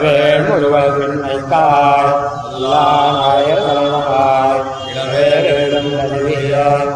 இளவே முழுவதுமைத்தாய் எல்லா நாய சரணமாய் இளவே வேடம் அறிவியாய்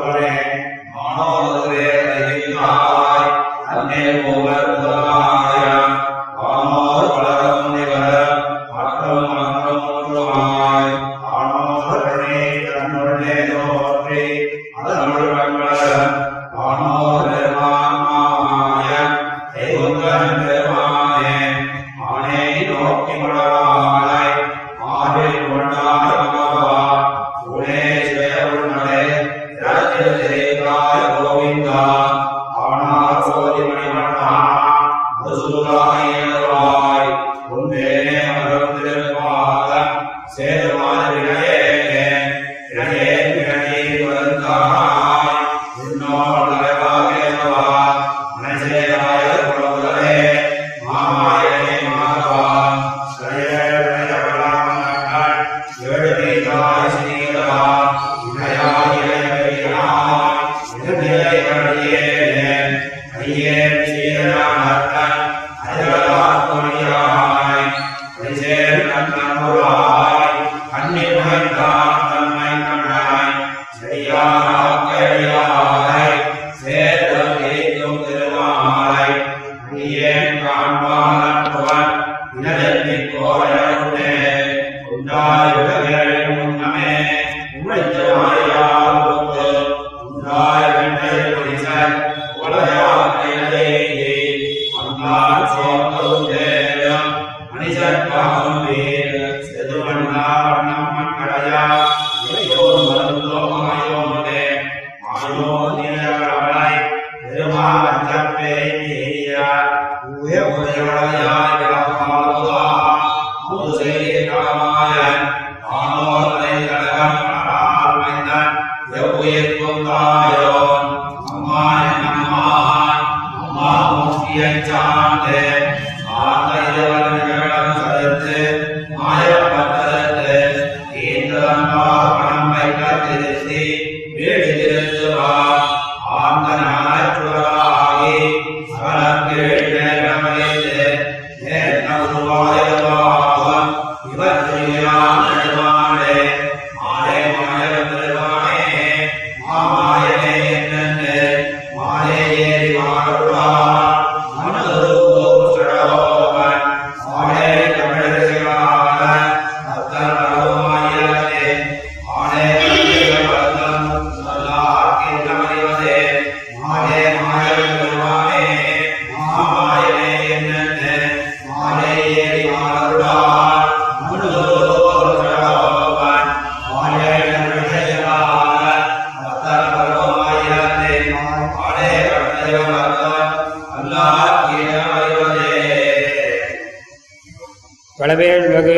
வைத்தாய் எல்லானாய தலைவனாய் இளவேலும் கருவியாய் வளவேழ்வகு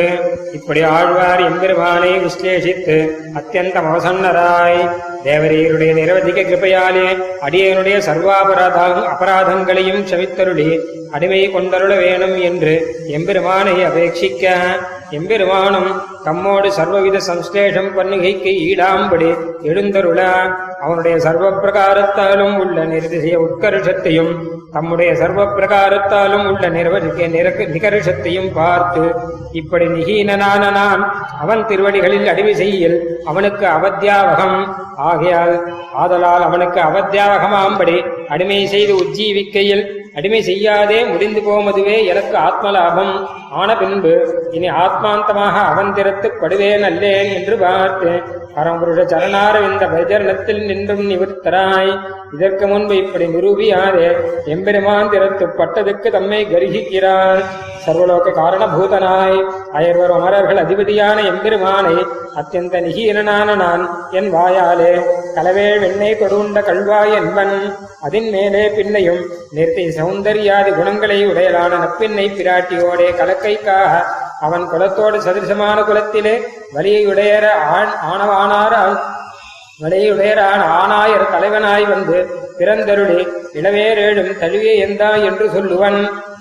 இப்படி ஆழ்வார் எம்பெருமானை விஸ்லேஷித்து அத்தியந்த அவசன்னராய் தேவரீருடைய நிரவதிக கிருபையாலே அடியனுடைய சர்வாபராத அபராதங்களையும் சவித்தருளி அடிமை கொண்டருள வேணும் என்று எம்பெருமானை அபேட்சிக்க எம்பெருமானும் தம்மோடு சர்வவித சம்ஸ்லேஷம் பண்ணுகைக்கு ஈடாம்படி எழுந்தருள அவனுடைய சர்வ பிரகாரத்தாலும் உள்ள நிர்திசைய உட்கர்ஷத்தையும் தம்முடைய சர்வ பிரகாரத்தாலும் உள்ள நிர்வகிக்க நிரக நிகர்ஷத்தையும் பார்த்து இப்படி நிகீனனான நான் அவன் திருவடிகளில் அடிமை செய்யில் அவனுக்கு அவத்தியாவகம் ஆகையால் ஆதலால் அவனுக்கு அவத்தியாவகமாம்படி அடிமை செய்து உஜ்ஜீவிக்கையில் அடிமை செய்யாதே முடிந்து போமதுவே எனக்கு ஆத்மலாபம். ஆன பின்பு இனி ஆத்மாந்தமாக அவந்திரத்து படுவேன் அல்லேன் என்று பார்த்து பரம்புருஷ சரணாரவிந்த பஜரணத்தில் நின்றும் நிவர்த்தராய் இதற்கு முன்பு இப்படி நிரூபியாதே எம்பெருமாந்திரத்து பட்டதுக்கு தம்மை கருகிக்கிறார். சர்வலோக காரணபூதனாய். அயர்வர் அமரர்கள் அதிபதியான எம்பெருமானை அத்தியந்த நிகீரனான நான் என் வாயாலே கலவே வெண்ணெய் கொடுண்ட கல்வாய் என்பன். அதின் மேலே பின்னையும் நிறுத்தி சௌந்தர்யாதி குணங்களை உடையலான நப்பின்னை பிராட்டியோடே கலக்கைக்காக அவன் குலத்தோடு சதிருசமான குலத்திலே வலியுடையர ஆண் ஆணவானார் வலியுடையரான் ஆனாயர் தலைவனாய் வந்து பிறந்தருளி இளவேரேழும் தழுவிய எந்தா என்று சொல்லுவன்.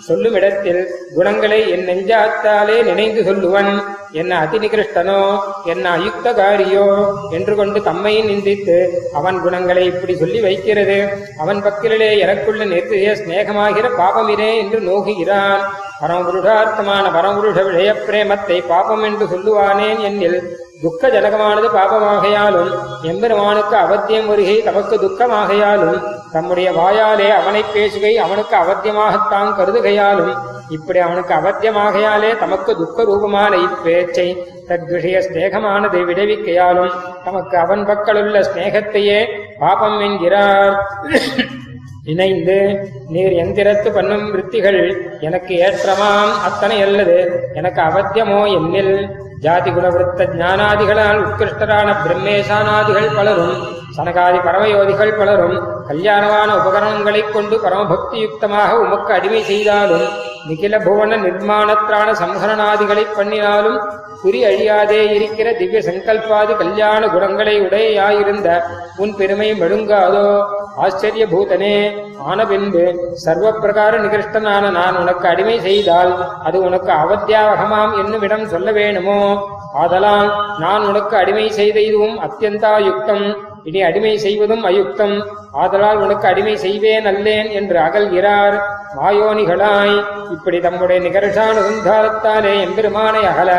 சொல்லுமிடத்தில் குணங்களை என் நெஞ்சாத்தாலே நினைந்து சொல்லுவன். என்ன அதிநிகிருஷ்டனோ என்ன அயுக்தகாரியோ என்று கொண்டு தம்மை நிந்தித்து அவன் குணங்களை இப்படி சொல்லி வைக்கிறது. அவன் பக்கிலே எனக்குள்ள நிறுத்திய சிநேகமாகிற பாபமிரே என்று நோகுகிறான் பரமபுருஷார்த்தமான பரமபுருஷ விஜய பிரேமத்தை பாபம் என்று சொல்லுவானேன் என்னில் துக்க ஜனகமானது பாபமாகையாலும் எம்பெருமானுக்கு அவத்தியம் வருகை தமக்கு துக்கமாகையாலும் தம்முடைய வாயாலே அவனை பேசுகை அவனுக்கு அவத்தியமாகத்தான் கருதுகையாலும் இப்படி அவனுக்கு அவத்தியமாகையாலே தமக்கு துக்க ரூபமான இப்பேச்சை தத்விஷய ஸ்நேகமானது விடுவிக்கையாலும் தமக்கு அவன் பக்கலுள்ள ஸ்நேகத்தையே பாபம் என்கிறார். இணைந்து நீர் எந்திரத்து பண்ணும் விற்த்திகள் எனக்கு ஏற்றமாம் அத்தனை அல்லது எனக்கு அவத்தியமோ என்னில். ஜாதி குணவிருத்த ஞானாதிகளால் உத்கிருஷ்டரான பிரம்மேசானாதிகள் பலரும் சனகாதி பரமயோதிகள் பலரும் கல்யாணமான உபகரணங்களைக் கொண்டு பரமபக்தி யுக்தமாக உமக்கு அடிமை செய்தாலும் நிகில புவன நிர்மாணத்திரான சம்ஹரணாதிகளை பண்ணினாலும் குறி அழியாதே இருக்கிற திவ்ய சங்கல்பாதி கல்யாண குணங்களை உடையாயிருந்த உன் பெருமை மெழுங்காதோ? ஆச்சரிய பூதனே ஆன பின்பு சர்வ பிரகார நிகிருஷ்டனான நான் உனக்கு அடிமை செய்தால் அது உனக்கு அவத்தியாவகமாம் என்னுமிடம் சொல்ல வேணுமோ? ஆதலால் நான் உனக்கு அடிமை செய்த இதுவும் அத்தியந்தாயுக்தம். இனி அடிமை செய்வதும் அயுக்தம். ஆதலால் உனக்கு அடிமை செய்வேன் அல்லேன் என்று அகல்கிறார் மாயோனிகளாய். இப்படி தம்முடைய நிகர்ஷான சுந்தாரத்தாலே எம்பெருமானை அகல.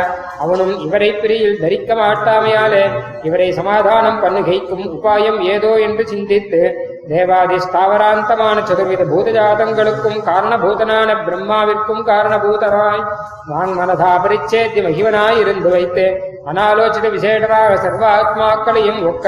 அவனும் இவரை பிரியில் தரிக்க மாட்டாமையாலே இவரை சமாதானம் பண்ணுகைக்கும் உபாயம் ஏதோ என்று சிந்தித்து தேவாதி ஸ்தாவராந்தமான சதுர்வித பூதஜாதங்களுக்கும் காரணபூதனான பிரம்மாவிற்கும் காரணபூதராய். நான் மனதா பரிச்சேத்தி மகிவனாய் இருந்து வைத்து அனாலோசித விசேஷமாக சர்வ ஆத்மாக்களையும் ஒக்க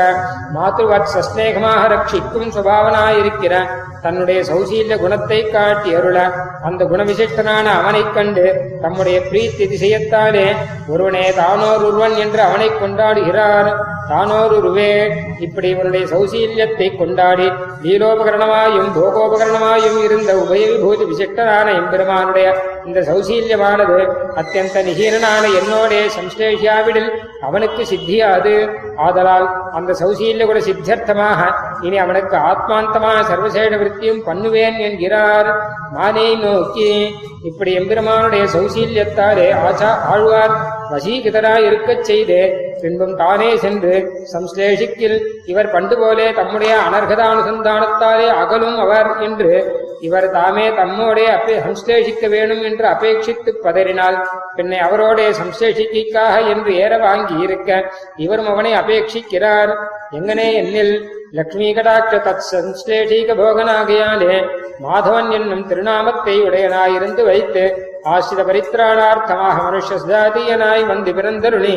மாதுவத் சஸ்நேகமாக ரட்சிக்கும் சுபாவனாயிருக்கிற தன்னுடைய சௌசீல்ய குணத்தை காட்டி அருள அந்த குணவிசிஷ்டனான அவனைக் கண்டு தம்முடைய பிரீத்தி திசையத்தாலே ஒருவனே தானோருவன் என்று அவனை கொண்டாடுகிறார். தானோருருவே இப்படி இவனுடைய சௌசீல்யத்தை கொண்டாடி லீலோபகரணமாயும் போகோபகரணமாயும் இருந்த உபயவிபூதி விசிஷ்டனான எம்பெருமானுடைய இந்த சௌசீல்யமானது அத்தியந்த நிகீரனான என்னோடே சம்ஸ்லேஷியாவிடில் அவனுக்கு சித்தியாது. ஆதலால் அந்த சௌசீல்ய கூட சித்தியர்த்தமாக இனி அவனுக்கு ஆத்மாந்தமான சர்வசேட விருத்தியும் பண்ணுவேன் என்கிறார். மானே நோக்கி இப்படி எம்பெருமானுடைய சௌசீல்யத்தாலே ஆச்சா ஆழ்வார் வசீகிதராய் இருக்கச் செய்து பின்பும் தானே சென்று சம்ஸ்லேஷிக்கில் இவர் பண்டு போலே தம்முடைய அனர்கதானுசந்தானத்தாலே அகலும் அவர் என்று இவர் தாமே தம்மோடே அப்பே சம்ஸ்லேஷிக்க வேணும் என்று அபேட்சித்து பதறினால் பின்னை அவரோடே சம்ஸ்லேஷிக்காக என்று ஏற வாங்கி இருக்க இவரும் அவனை அபேட்சிக்கிறார். எங்கனே என்னில் லக்ஷ்மி கடாட்ச தத் சம்ஸ்லேஷீக போகனாகையாலே மாதவன் என்னும் திருநாமத்தை உடையனாயிருந்து வைத்து ஆசிரித பரித்ராணார்த்தமாக மனுஷ சுஜாதீயனாய் வந்து பிறந்தருளி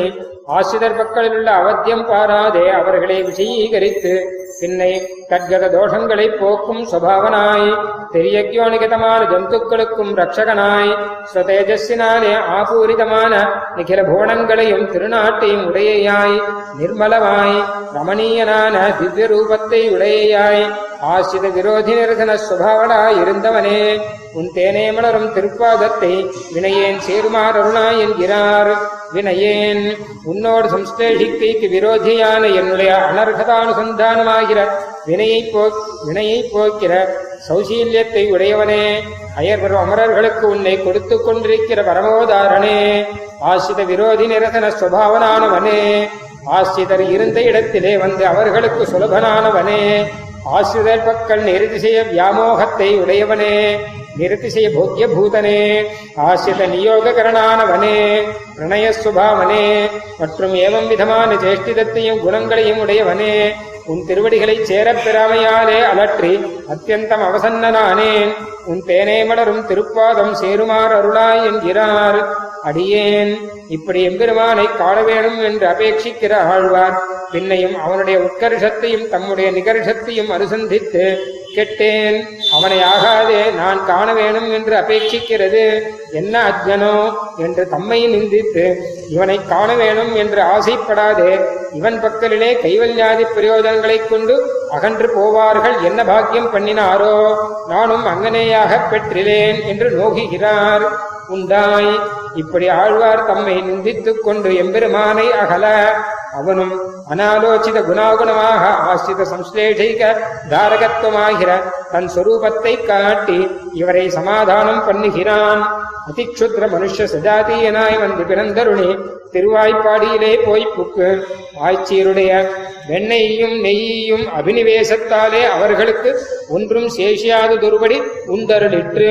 ஆசிரியர் பக்களில் உள்ள அவத்தியம் பாராதே அவர்களை விஷயீகரித்து பின்னை தத்கத தோஷங்களை போக்கும் சுபாவனாய் தெரியக்கியோனிகதமான ஜந்துக்களுக்கும் ரட்சகனாய் ஸ்வதேஜஸினாலே ஆபூரிதமான நிகில புவனங்களையும் திருநாட்டையும் உடையாய் நிர்மலமாய் ரமணீயனான திவ்ய ரூபத்தை உடையாய் ஆசித விரோதி நிரசன சுபாவனாய் இருந்தவனே உன் தேனே மலரும் திருப்பாதத்தை வினையேன் அருணா என்கிறார் வினையேன் உன்னோடு சம்ஸ்லேஷிக்கைக்கு விரோதியான என்னுடைய அனர்ஹதானுசந்தானமாகிற வினையை போ வினையை போக்கிற சௌசீல்யத்தை உடையவனே அயர்வர் அமரர்களுக்கு உன்னை கொடுத்து கொண்டிருக்கிற பரமோதாரனே ஆசித விரோதி நிரசன சுபாவனானவனே ஆசிரியர் இருந்த இடத்திலே வந்து அவர்களுக்கு சுலபனானவனே ஆசிரியர் நிருதிசய வியாமோகத்தை உடையவனே நிருதிசய போக்கிய பூதனே ஆசிரித நியோககரணானவனே பிரணய சுபாவனே மற்றும் ஏவம் விதமான சேஷ்டிதத்தையும் குணங்களையும் உடையவனே உன் திருவடிகளைச் சேரப் பெறாமையாலே அலற்றி அத்தியந்தம் அவசன்னனானேன் உன் தேனே மலரும் திருப்பாதம் சேருமாறு அருளாய் என்கிறார். அடியேன். இப்படி எம்பெருமானை காண வேணும் என்று அபேட்சிக்கிற ஆழ்வார். பின்னையும் அவனுடைய உட்கர்ஷத்தையும் தம்முடைய நிகர்ஷத்தையும் அனுசந்தித்து கெட்டேன். அவனை ஆகாதே நான் காண வேணும் என்று அபேட்சிக்கிறது. என்ன அஜ்ஞனோ என்று தம்மை நிந்தித்து இவனை காண வேணும் என்று ஆசைப்படாதே. இவன் பக்கலிலே கைவல்யாதி பிரயோஜனங்களைக் கொண்டு அகன்று போவார்கள். என்ன பாக்கியம் பண்ணினாரோ? நானும் அங்கனேயாக பெற்றிலேன் என்று நோகுகிறார் உண்டாய். இப்படி ஆழ்வார் தம்மை நிந்தித்துக் கொண்டு எம்பெருமானை அகல அவனும் அனாலோசித குணாகுணமாக ஆசிரித சம்ஸ்லேஷைக தாரகத்துவமாகிற தன் சொரூபத்தை காட்டி இவரை சமாதானம் பண்ணுகிறான். அதிக்ஷுத்ர மனுஷ சஜாதீயனாய் வந்து பிறந்தருணி திருவாய்ப்பாடியிலே போய் புக்கு. ஆய்ச்சியருடைய வெண்ணையும் நெய்யையும் அபினிவேசத்தாலே அவர்களுக்கு ஒன்றும் சேஷியாததொருபடி உண்டருளிற்று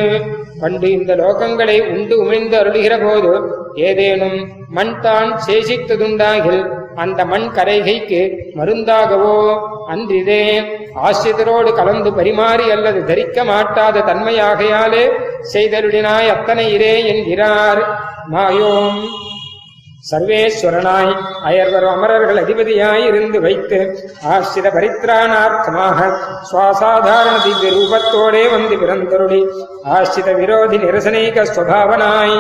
பண்டு இந்த லோகங்களை உண்டு உமிழ்ந்து அருளுகிற போது ஏதேனும் மண் தான் சேஷித்ததுண்டாகில் அந்த மண் கரைகைக்கு மருந்தாகவோ? அன்றிதே ஆசிரியரோடு கலந்து பரிமாறி அல்லது தரிக்க மாட்டாத தன்மையாகையாலே செய்தருளினாய் அத்தனை இரே என்கிறார் மாயோம். சர்வேஸ்வரனாய் அயர்வர் அமரர்கள் அதிபதியாய் இருந்து வைத்து ஆசிரித பரித்ராணார்த்தமாக சுவாசாதாரண திவ்ய ரூபத்தோடே வந்து பிறந்தருளி. ஆசிரித விரோதி நிரசனைக ஸ்வபாவனாய்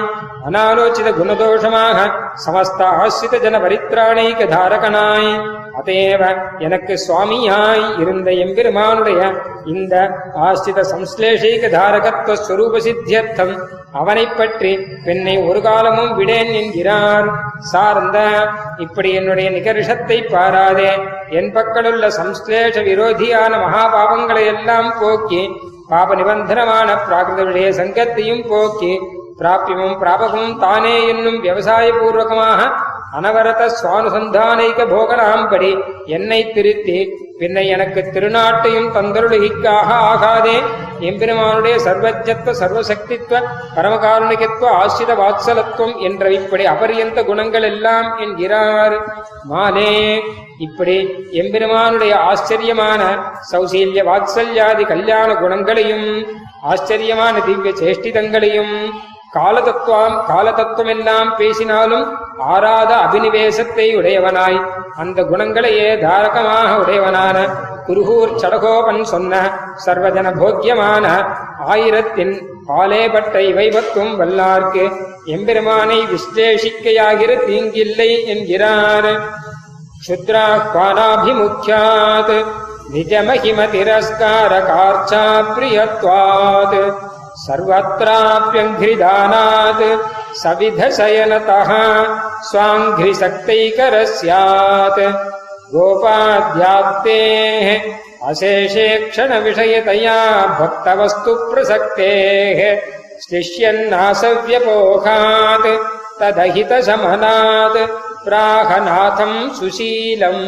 அனாலோச்சித குணதோஷமாக சமஸ்த ஆசிரித ஜன பரித்ராணைக தாரகனாய் அதேவ எனக்கு சுவாமியாய் இருந்த எம்பெருமானுடைய இந்த ஆசிரித சம்ஸ்லேஷீக தாரகத்துவ ஸ்வரூப சித்தியர்த்தம் அவனைப் பற்றி பெண்ணை ஒரு காலமும் விடேன் என்கிறார் சார்ந்த இப்படி என்னுடைய நிகரிஷத்தை பாராதே என் பக்கலுள்ள சம்ஸ்லேஷ விரோதியான மகாபாவங்களை எல்லாம் போக்கி பாப நிபந்தனமான பிராகிருத சங்கத்தையும் போக்கி பிராபியமும் பிராபகமும் தானே என்னும் விவசாய பூர்வகமாக அனவரத சுவானுசந்தானைக போகனாம்படி என்னை திருத்தி பின்னை எனக்கு திருநாட்டையும் தந்தருளிகாக ஆகாதே. எம்பெருமானுடைய சர்வஜத்துவ சர்வசக்தித்துவ பரமகாருணிகத்துவ ஆசிரித வாத்சலத்துவம் என்ற இப்படி அபரியந்த குணங்கள் எல்லாம் என்கிறார். மாலே இப்படி எம்பெருமானுடைய ஆச்சரியமான சௌசீல்ய வாத்சல்யாதி கல்யாண குணங்களையும் ஆச்சரியமான திவ்ய சேஷ்டிதங்களையும் காலதத்துவம் காலதத்துவம் எல்லாம் பேசினாலும் ஆராத அபினிவேசத்தை உடையவனாய். அந்த குணங்களையே தாரகமாக உடையவனான குருகூர் சடகோபன் சொன்ன சர்வஜன போக்கியமான ஆயிரத்தின் பாலேபட்ட இவைபத்தும் வல்லார்க்கு எம்பெருமானை விஸ்லேஷிக்கையாகிற தீங்கில்லை என்கிறார். க்ஷுத்ராஹ்வானாபிமுக்கியாத் நிஜமகிம திரஸ்கார கார்ச்சா பிரியத்வாத் सर्वत्राप्यङ्घ्रिदानात् सविधशयनतः स्वाङ्घ्रिशक्तैकर स्यात् गोपाद्याप्तेः अशेषे क्षणविषयतया भक्तवस्तु प्रसक्तेः श्लिष्यन्नासव्यपोहात् तदहितशमनात् प्राहनाथम् सुशीलम्